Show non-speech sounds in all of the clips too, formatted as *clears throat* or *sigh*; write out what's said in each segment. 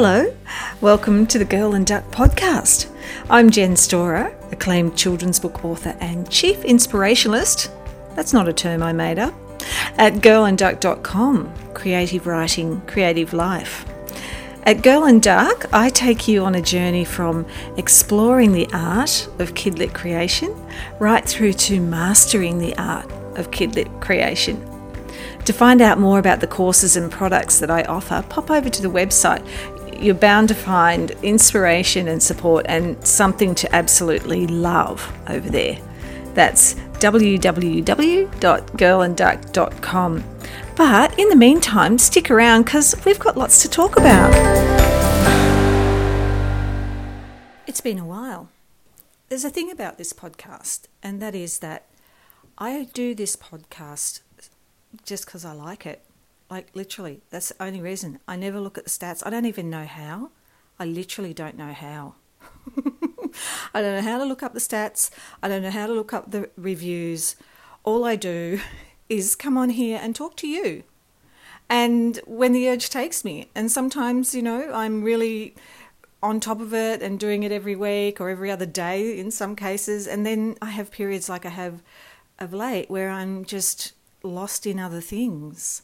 Hello, welcome to the Girl and Duck podcast. I'm Jen Storer, acclaimed children's book author and chief inspirationalist. That's not a term I made up. At girlandduck.com, creative writing, creative life. At Girl and Duck, I take you on a journey from exploring the art of kidlit creation right through to mastering the art of kidlit creation. To find out more about the courses and products that I offer, pop over to the website. You're bound to find inspiration and support and something to absolutely love over there. That's www.girlandduck.com. But in the meantime, stick around because we've got lots to talk about. It's been a while. There's a thing about this podcast, and that is that I do this podcast just because I like it. Like, literally, that's the only reason. I never look at the stats. I don't even know how. I literally don't know how. *laughs* I don't know how to look up the stats. I don't know how to look up the reviews. All I do *laughs* is come on here and talk to you. And when the urge takes me, and sometimes, you know, I'm really on top of it and doing it every week or every other day in some cases. And then I have periods like I have of late where I'm just lost in other things.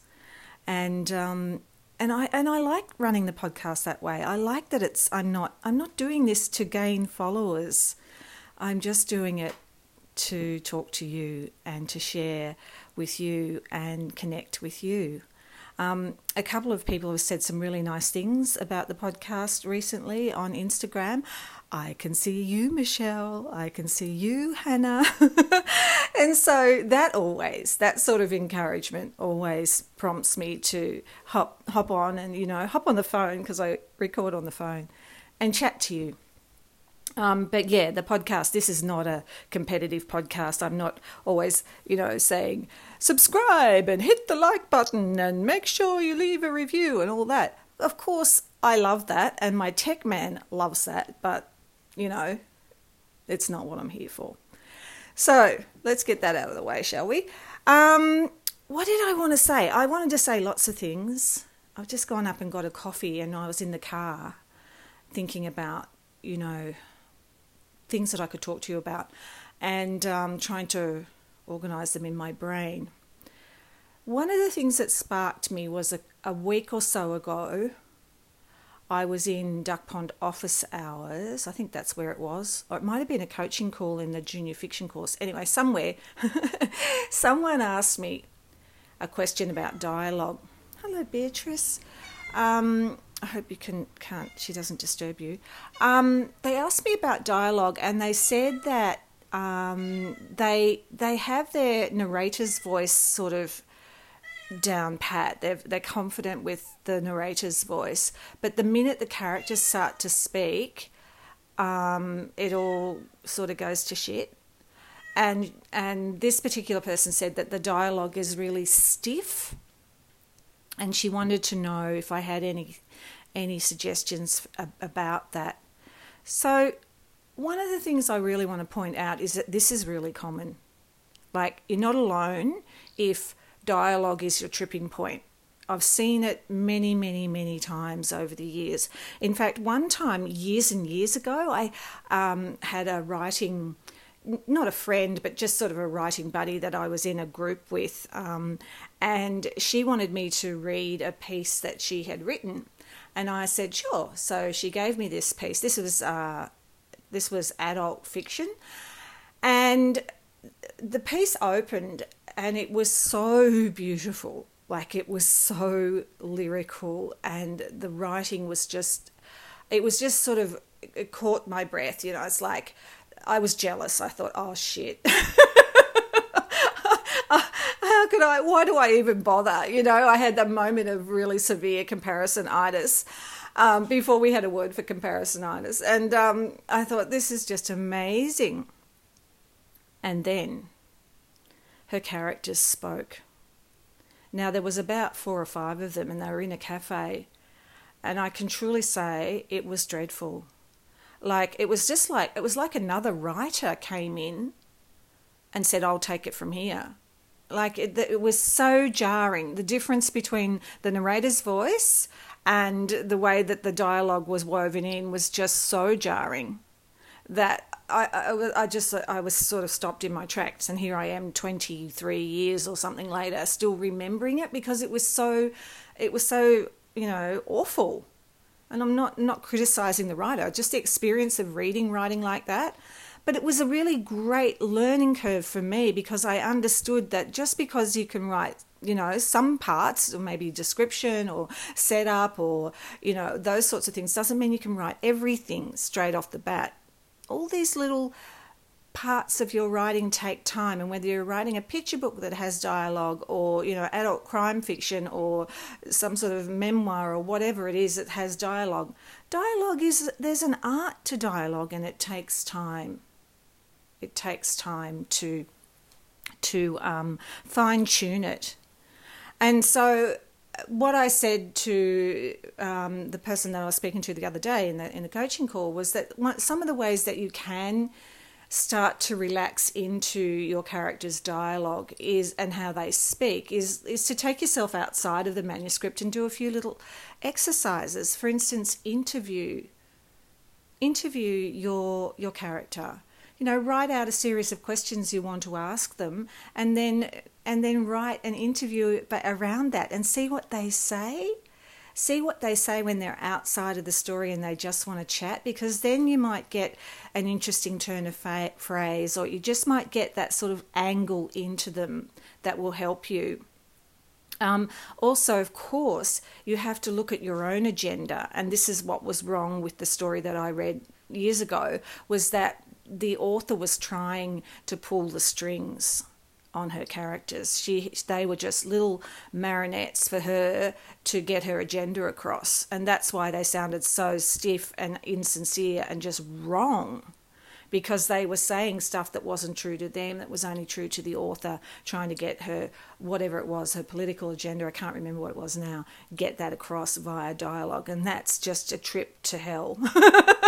And um, and I and I like running the podcast that way. I like that it's I'm not I'm not doing this to gain followers. I'm just doing it to talk to you and to share with you and connect with you. Um, a couple of people have said some really nice things about the podcast recently on Instagram. I can see you, Michelle. I can see you, Hannah. *laughs* and so that always, that sort of encouragement always prompts me to hop hop on and you know hop on the phone because I record on the phone and chat to you. Um, but yeah, the podcast, this is not a competitive podcast. I'm not always, you know, saying subscribe and hit the like button and make sure you leave a review and all that. Of course, I love that and my tech man loves that, but, you know, it's not what I'm here for. So let's get that out of the way, shall we? Um, what did I want to say? I wanted to say lots of things. I've just gone up and got a coffee and I was in the car thinking about, you know, things that I could talk to you about and um, trying to organize them in my brain. One of the things that sparked me was a, a week or so ago, I was in Duck Pond office hours. I think that's where it was. Or it might have been a coaching call in the junior fiction course. Anyway, somewhere, *laughs* someone asked me a question about dialogue. Hello, Beatrice. Um, I hope you can can't. She doesn't disturb you. Um, they asked me about dialogue, and they said that um, they they have their narrator's voice sort of down pat. They're they're confident with the narrator's voice, but the minute the characters start to speak, um, it all sort of goes to shit. And and this particular person said that the dialogue is really stiff, and she wanted to know if I had any any suggestions about that. So one of the things I really want to point out is that this is really common. Like you're not alone if dialogue is your tripping point. I've seen it many, many, many times over the years. In fact, one time, years and years ago, I um, had a writing, not a friend, but just sort of a writing buddy that I was in a group with. Um, and she wanted me to read a piece that she had written. And I said, sure. So she gave me this piece. This was, uh, this was adult fiction. And the piece opened and it was so beautiful. Like it was so lyrical, and the writing was just, it was just sort of, it caught my breath. You know, it's like I was jealous. I thought, oh shit. *laughs* How could I? Why do I even bother? You know, I had that moment of really severe comparisonitis um, before we had a word for comparisonitis. And um, I thought, this is just amazing. And then her characters spoke. Now, there was about four or five of them, and they were in a cafe. And I can truly say it was dreadful. Like, it was just like, it was like another writer came in and said, I'll take it from here. Like, it, it was so jarring. The difference between the narrator's voice and the way that the dialogue was woven in was just so jarring that I, I, I, just I was sort of stopped in my tracks, and here I am, twenty three years or something later, still remembering it because it was so, it was so you know awful, and I'm not not criticizing the writer, just the experience of reading writing like that. But it was a really great learning curve for me because I understood that just because you can write you know some parts or maybe description or setup or you know those sorts of things doesn't mean you can write everything straight off the bat all these little parts of your writing take time and whether you're writing a picture book that has dialogue or you know adult crime fiction or some sort of memoir or whatever it is that has dialogue dialogue is there's an art to dialogue and it takes time. It takes time to to um, fine tune it. And so what I said to um, the person that I was speaking to the other day in the in the coaching call was that some of the ways that you can start to relax into your character's dialogue is and how they speak is is to take yourself outside of the manuscript and do a few little exercises. For instance, interview interview your your character you know, write out a series of questions you want to ask them, and then and then write an interview around that and see what they say. See what they say when they're outside of the story and they just want to chat, because then you might get an interesting turn of fa- phrase, or you just might get that sort of angle into them that will help you. Um, also, of course, you have to look at your own agenda, and this is what was wrong with the story that I read years ago was that the author was trying to pull the strings on her characters. She they were just little marionettes for her to get her agenda across, and that's why they sounded so stiff and insincere and just wrong. Because they were saying stuff that wasn't true to them, that was only true to the author, trying to get her, whatever it was, her political agenda, I can't remember what it was now, get that across via dialogue. And that's just a trip to hell. *laughs*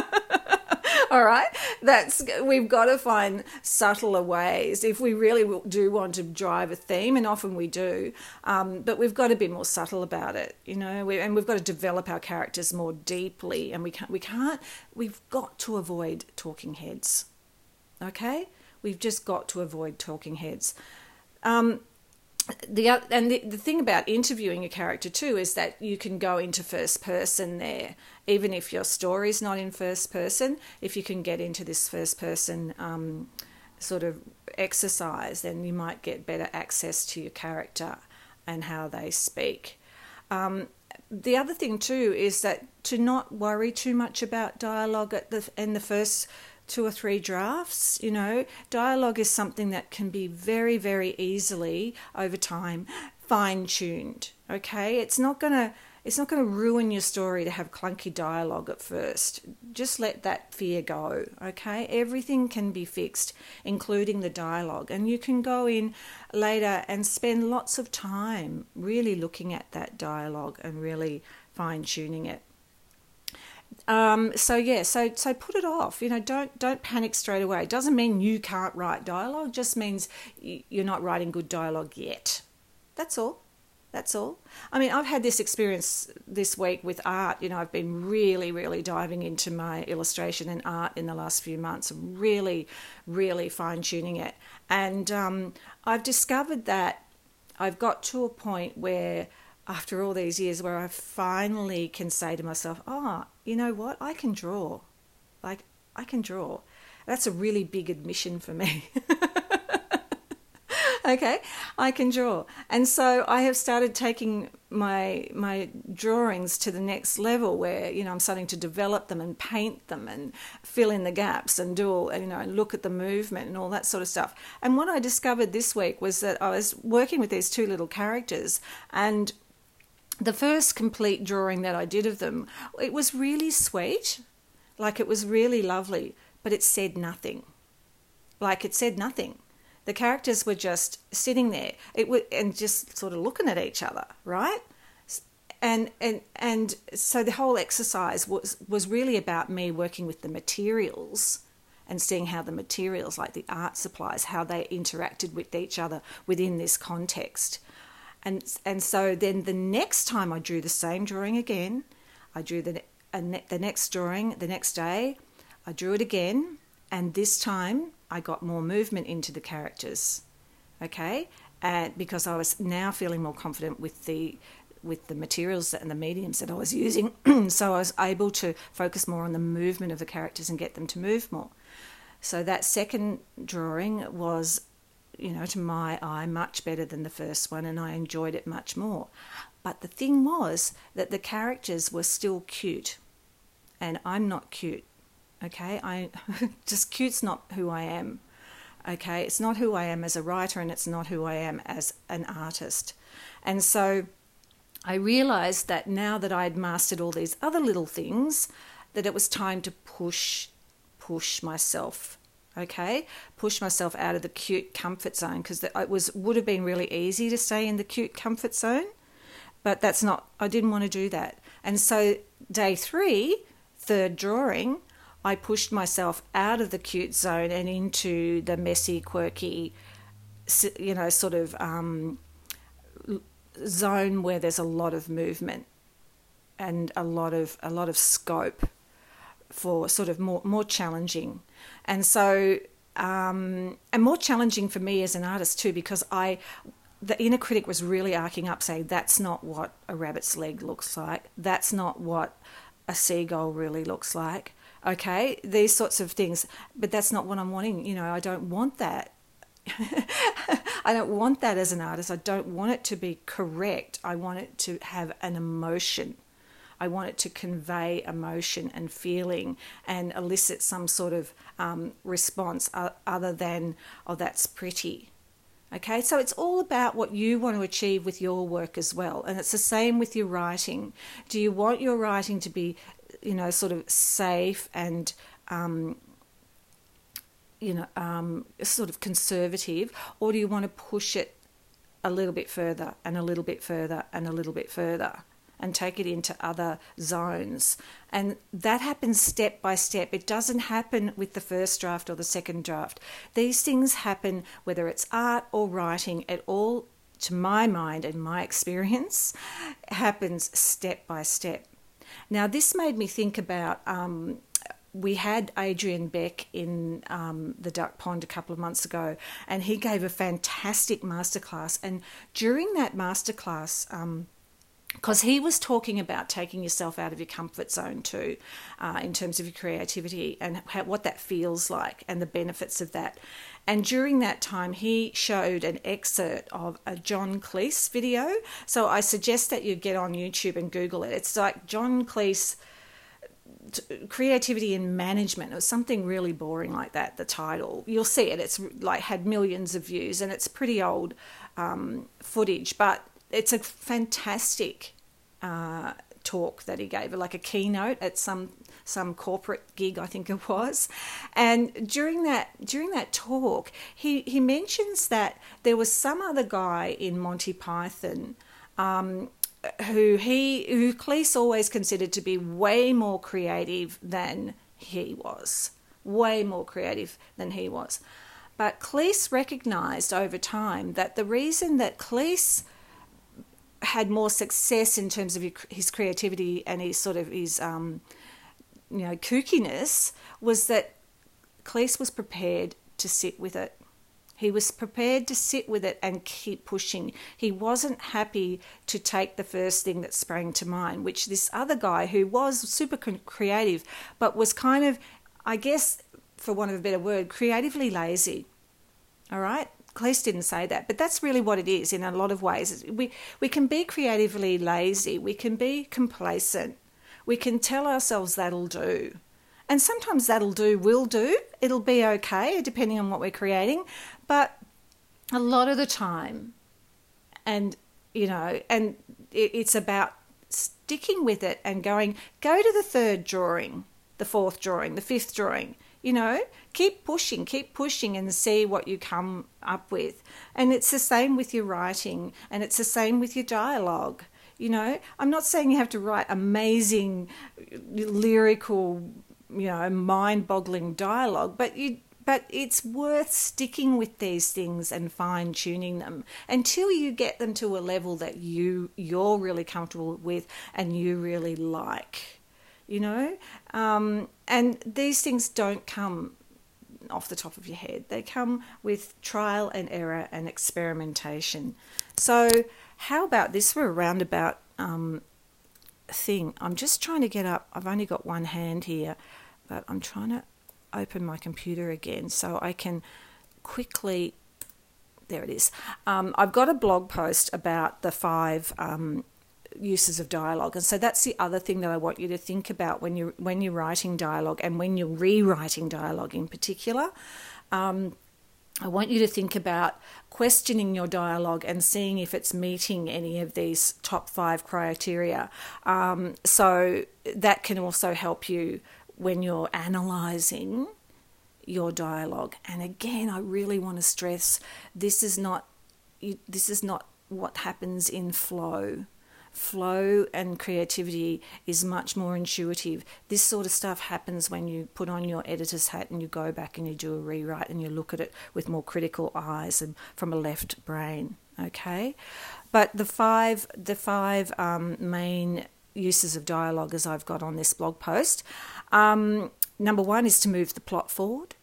*laughs* All right, that's we've got to find subtler ways if we really do want to drive a theme, and often we do. Um, but we've got to be more subtle about it, you know, we, and we've got to develop our characters more deeply, and we can't we can't we've got to avoid talking heads. Okay, we've just got to avoid talking heads. Um, the and the, the thing about interviewing a character too is that you can go into first person there. Even if your story's not in first person if you can get into this first person um, sort of exercise then you might get better access to your character and how they speak. Um, the other thing too is that to not worry too much about dialogue at the in the first two or three drafts. You know, dialogue is something that can be very, very easily over time fine tuned. Okay, it's not gonna it's not going to ruin your story to have clunky dialogue at first. Just let that fear go, okay? Everything can be fixed, including the dialogue. And you can go in later and spend lots of time really looking at that dialogue and really fine tuning it. Um, so yeah, so so put it off. You know, don't don't panic straight away. It doesn't mean you can't write dialogue. Just means you're not writing good dialogue yet. That's all. That's all. I mean, I've had this experience this week with art. You know, I've been really, really diving into my illustration and art in the last few months, really, really fine tuning it. And um, I've discovered that I've got to a point where after all these years where I finally can say to myself, oh, you know what? I can draw. Like, I can draw. That's a really big admission for me. *laughs* okay, I can draw. And so I have started taking my my drawings to the next level where, you know, I'm starting to develop them and paint them and fill in the gaps and do all, you know, and look at the movement and all that sort of stuff. And what I discovered this week was that I was working with these two little characters and the first complete drawing that I did of them, it was really sweet. Like it was really lovely, but it said nothing. Like it said nothing. The characters were just sitting there it w- and just sort of looking at each other, right? And, and and so the whole exercise was was really about me working with the materials and seeing how the materials like the art supplies how they interacted with each other within this context And, and so then the next time I drew the same drawing again, I drew the, the next drawing the next day, I drew it again, and this time I got more movement into the characters. Okay, and because I was now feeling more confident with the with the materials and the mediums that I was using, *clears throat* so I was able to focus more on the movement of the characters and get them to move more. So that second drawing was, you know, to my eye, much better than the first one, and I enjoyed it much more. But the thing was that the characters were still cute, and I'm not cute. Okay, I *laughs* just cute's not who I am. Okay, it's not who I am as a writer, and it's not who I am as an artist. And so I realized that now that I'd mastered all these other little things, that it was time to push, push myself. Okay, push myself out of the cute comfort zone because it was would have been really easy to stay in the cute comfort zone, but that's not. I didn't want to do that, and so day three, third drawing, I pushed myself out of the cute zone and into the messy, quirky, you know, sort of um, zone where there's a lot of movement and a lot of a lot of scope for sort of more more challenging, and so um, and more challenging for me as an artist too because I the inner critic was really arcing up saying that's not what a rabbit's leg looks like. That's not what a seagull really looks like. Okay? These sorts of things. But that's not what i'm wanting. You know i don't want that. *laughs* I don't want that as an artist. I don't want it to be correct. I want it to have an emotion. I want it to convey emotion and feeling and elicit some sort of um, response other than, oh, that's pretty. Okay, so it's all about what you want to achieve with your work as well. And it's the same with your writing. Do you want your writing to be, you know, sort of safe and um, you know, um, sort of conservative, or do you want to push it a little bit further and a little bit further and a little bit further and take it into other zones? And that happens step by step. It doesn't happen with the first draft or the second draft. These things happen whether it's art or writing, it all, to my mind and my experience, happens step by step. Now, this made me think about um, we had Adrian Beck in um, the Duck Pond a couple of months ago, and he gave a fantastic masterclass. And during that masterclass, um, because he was talking about taking yourself out of your comfort zone too, uh, in terms of your creativity and how, what that feels like and the benefits of that. And during that time, he showed an excerpt of a John Cleese video. So I suggest that you get on YouTube and Google it. It's like John Cleese creativity in management. It was something really boring like that. The title, you'll see it. It's like had millions of views, and it's pretty old um, footage, but it's a fantastic uh, talk that he gave, like a keynote at some some corporate gig, I think it was. And during that during that talk, he he mentions that there was some other guy in Monty Python. Um, who he who Cleese always considered to be way more creative than he was, way more creative than he was. But Cleese recognised over time that the reason that Cleese had more success in terms of his creativity and his sort of his um, you know kookiness was that Cleese was prepared to sit with it he was prepared to sit with it and keep pushing. He wasn't happy to take the first thing that sprang to mind, which this other guy who was super creative, but was kind of, I guess, for want of a better word, creatively lazy. All right? Cleese didn't say that, but that's really what it is in a lot of ways. We, we can be creatively lazy, we can be complacent, we can tell ourselves that'll do. And sometimes that'll do, will do. It'll be okay, depending on what we're creating. But a lot of the time, and you know, and it's about sticking with it and going, go to the third drawing, the fourth drawing, the fifth drawing. You know, keep pushing, keep pushing and see what you come up with. And it's the same with your writing and it's the same with your dialogue. You know, I'm not saying you have to write amazing lyrical, you know, mind boggling dialogue, but you but it's worth sticking with these things and fine tuning them until you get them to a level that you you're really comfortable with and you really like. You know, um, and these things don't come off the top of your head. They come with trial and error and experimentation. So, how about this for a roundabout um, thing? I'm just trying to get up. I've only got one hand here, but I'm trying to open my computer again so I can quickly. There it is. Um, I've got a blog post about the five um, uses of dialogue, and so that's the other thing that I want you to think about when you're when you're writing dialogue and when you're rewriting dialogue in particular. Um, I want you to think about questioning your dialogue and seeing if it's meeting any of these top five criteria. Um, so that can also help you when you're analysing your dialogue. And again, I really want to stress this is not this is not what happens in flow. Flow and creativity is much more intuitive. This sort of stuff happens when you put on your editor's hat and you go back and you do a rewrite and you look at it with more critical eyes and from a left brain. Okay, but the five the five um, main uses of dialogue as I've got on this blog post. Um, number one is to move the plot forward.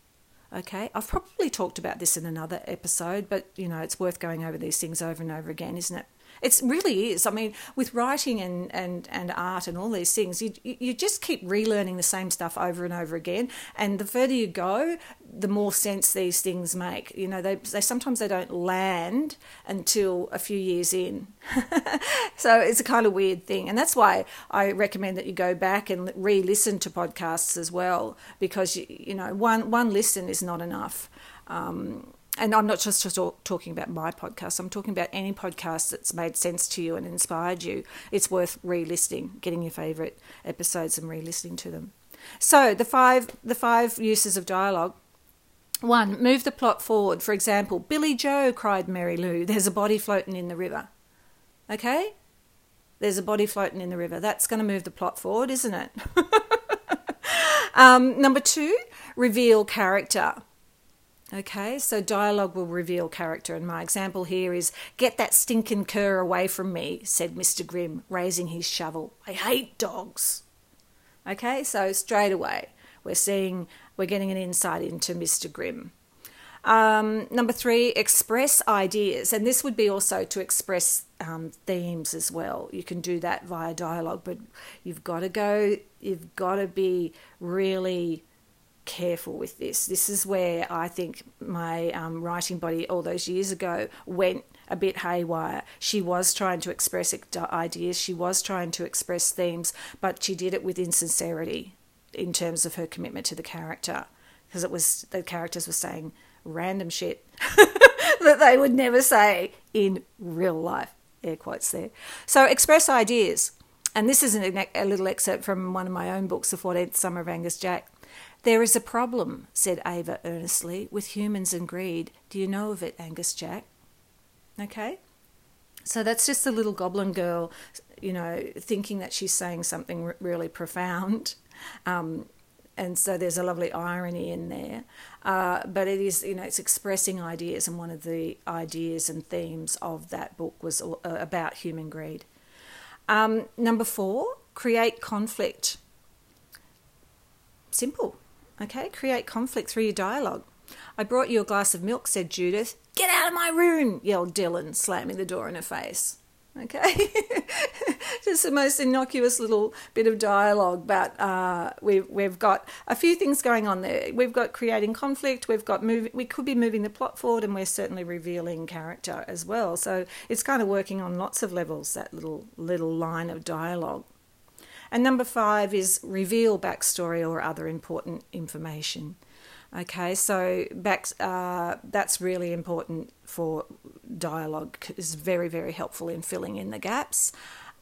Okay, I've probably talked about this in another episode, but you know it's worth going over these things over and over again, isn't it? It really is. I mean, with writing and, and, and art and all these things, you, you just keep relearning the same stuff over and over again. And the further you go, the more sense these things make. You know, they, they sometimes they don't land until a few years in. *laughs* so it's a kind of weird thing. And that's why I recommend that you go back and re-listen to podcasts as well, because you, you know, one one listen is not enough. Um, and I'm not just talking about my podcast, I'm talking about any podcast that's made sense to you and inspired you. It's worth re listening, getting your favourite episodes and re listening to them. So, the five, the five uses of dialogue. One, move the plot forward. For example, Billy Joe, cried Mary Lou, there's a body floating in the river. Okay? There's a body floating in the river. That's going to move the plot forward, isn't it? *laughs* um, number two, reveal character. Okay, so dialogue will reveal character, and my example here is Get that stinking cur away from me, said Mr. Grimm, raising his shovel. I hate dogs. Okay, so straight away we're seeing, we're getting an insight into Mr. Grimm. Um, number three, express ideas, and this would be also to express um, themes as well. You can do that via dialogue, but you've got to go, you've got to be really careful with this. This is where I think my um, writing body all those years ago went a bit haywire. She was trying to express ideas, she was trying to express themes, but she did it with insincerity in terms of her commitment to the character because it was the characters were saying random shit *laughs* that they would never say in real life. Air quotes there. So express ideas. And this is an, a little excerpt from one of my own books, The 14th Summer of Angus Jack. There is a problem, said Ava earnestly, with humans and greed. Do you know of it, Angus Jack? Okay? So that's just the little goblin girl, you know, thinking that she's saying something really profound. *laughs* Um, and so there's a lovely irony in there. Uh, but it is, you know, it's expressing ideas, and one of the ideas and themes of that book was uh, about human greed. Um, number four, create conflict. Simple. Okay, create conflict through your dialogue. I brought you a glass of milk, said Judith. Get out of my room, yelled Dylan, slamming the door in her face. Okay, *laughs* just the most innocuous little bit of dialogue, but uh, we've we've got a few things going on there. We've got creating conflict. We've got moving. We could be moving the plot forward, and we're certainly revealing character as well. So it's kind of working on lots of levels. That little little line of dialogue. And number five is reveal backstory or other important information. Okay, so back, uh, that's really important for dialogue. is very very helpful in filling in the gaps.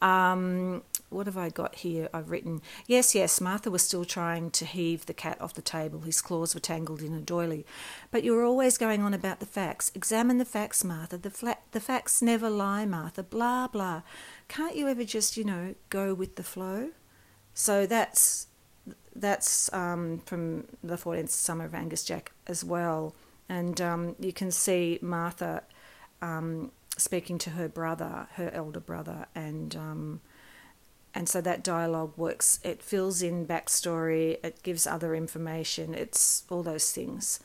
Um, what have I got here? I've written yes, yes. Martha was still trying to heave the cat off the table. His claws were tangled in a doily. But you were always going on about the facts. Examine the facts, Martha. The fla- the facts never lie, Martha. Blah blah. Can't you ever just you know go with the flow? So that's that's um, from the 14th Summer of Angus Jack as well. And um, you can see Martha um, speaking to her brother, her elder brother, and um, and so that dialogue works. It fills in backstory. It gives other information. It's all those things.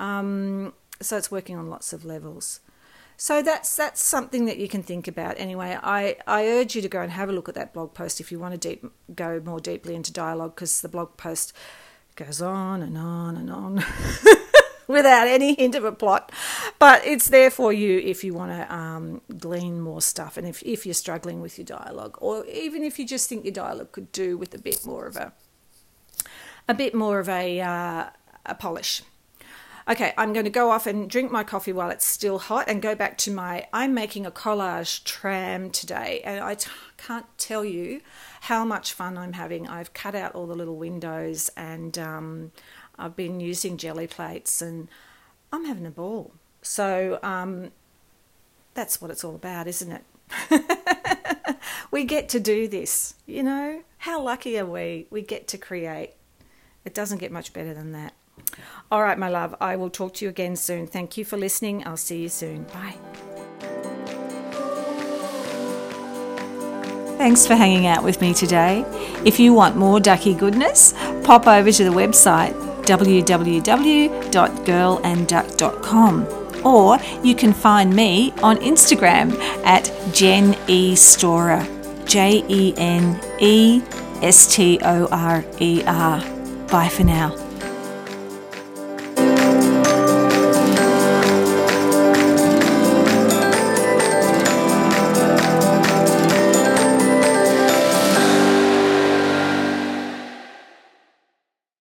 Um, so it's working on lots of levels. So that's that's something that you can think about. Anyway, I, I urge you to go and have a look at that blog post if you want to deep, go more deeply into dialogue because the blog post goes on and on and on *laughs* without any hint of a plot. But it's there for you if you want to um, glean more stuff and if, if you're struggling with your dialogue or even if you just think your dialogue could do with a bit more of a a bit more of a, uh, a polish. Okay, I'm going to go off and drink my coffee while it's still hot and go back to my. I'm making a collage tram today, and I t- can't tell you how much fun I'm having. I've cut out all the little windows and um, I've been using jelly plates, and I'm having a ball. So um, that's what it's all about, isn't it? *laughs* we get to do this, you know? How lucky are we? We get to create. It doesn't get much better than that. All right, my love, I will talk to you again soon. Thank you for listening. I'll see you soon. Bye. Thanks for hanging out with me today. If you want more ducky goodness, pop over to the website www.girlandduck.com or you can find me on Instagram at Jen E Storer, J E N E S T O R E R. Bye for now.